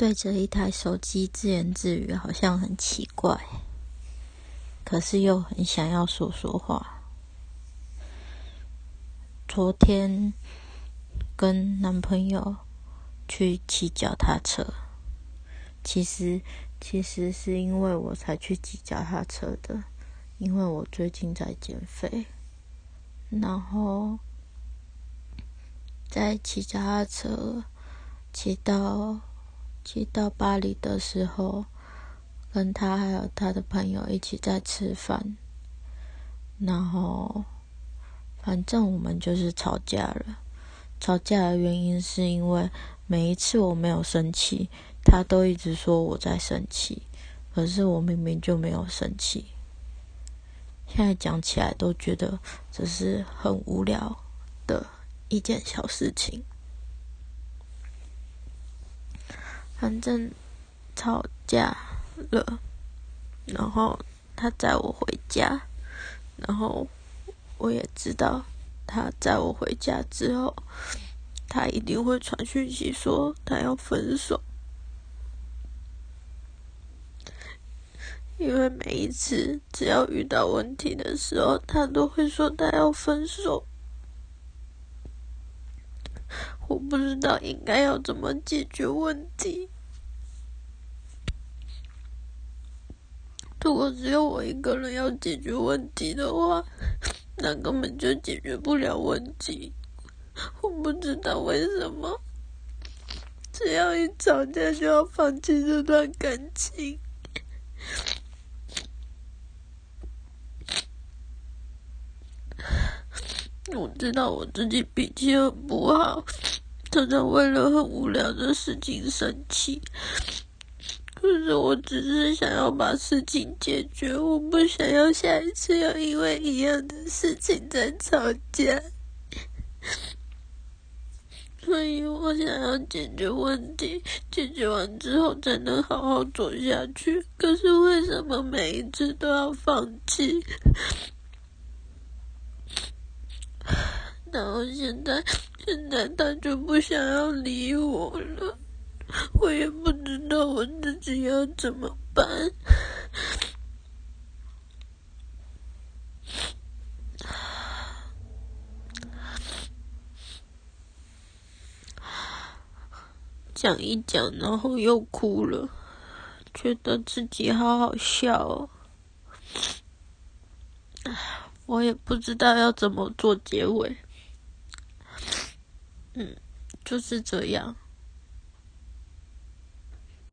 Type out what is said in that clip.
对着一台手机自言自语，好像很奇怪，可是又很想要说说话。昨天跟男朋友去骑脚踏车，其实其实是因为我才去骑脚踏车的，因为我最近在减肥，然后在骑脚踏车骑到。去到巴黎的时候，跟他还有他的朋友一起在吃饭，然后反正我们就是吵架了。吵架的原因是因为每一次我没有生气，他都一直说我在生气，可是我明明就没有生气。现在讲起来都觉得这是很无聊的一件小事情。反正吵架了，然后他载我回家，然后我也知道他载我回家之后，他一定会传讯息说他要分手，因为每一次只要遇到问题的时候，他都会说他要分手。我不知道应该要怎么解决问题。如果只有我一个人要解决问题的话，那根本就解决不了问题。我不知道为什么，只要一吵架就要放弃这段感情。我知道我自己脾气很不好，常常为了很无聊的事情生气。可是我只是想要把事情解决，我不想要下一次又因为一样的事情再吵架。所以我想要解决问题，解决完之后才能好好走下去。可是为什么每一次都要放弃？然后现在，现在他就不想要理我了，我也不知道我自己要怎么办。讲一讲，然后又哭了，觉得自己好好笑哦。我也不知道要怎么做结尾。嗯，就是这样。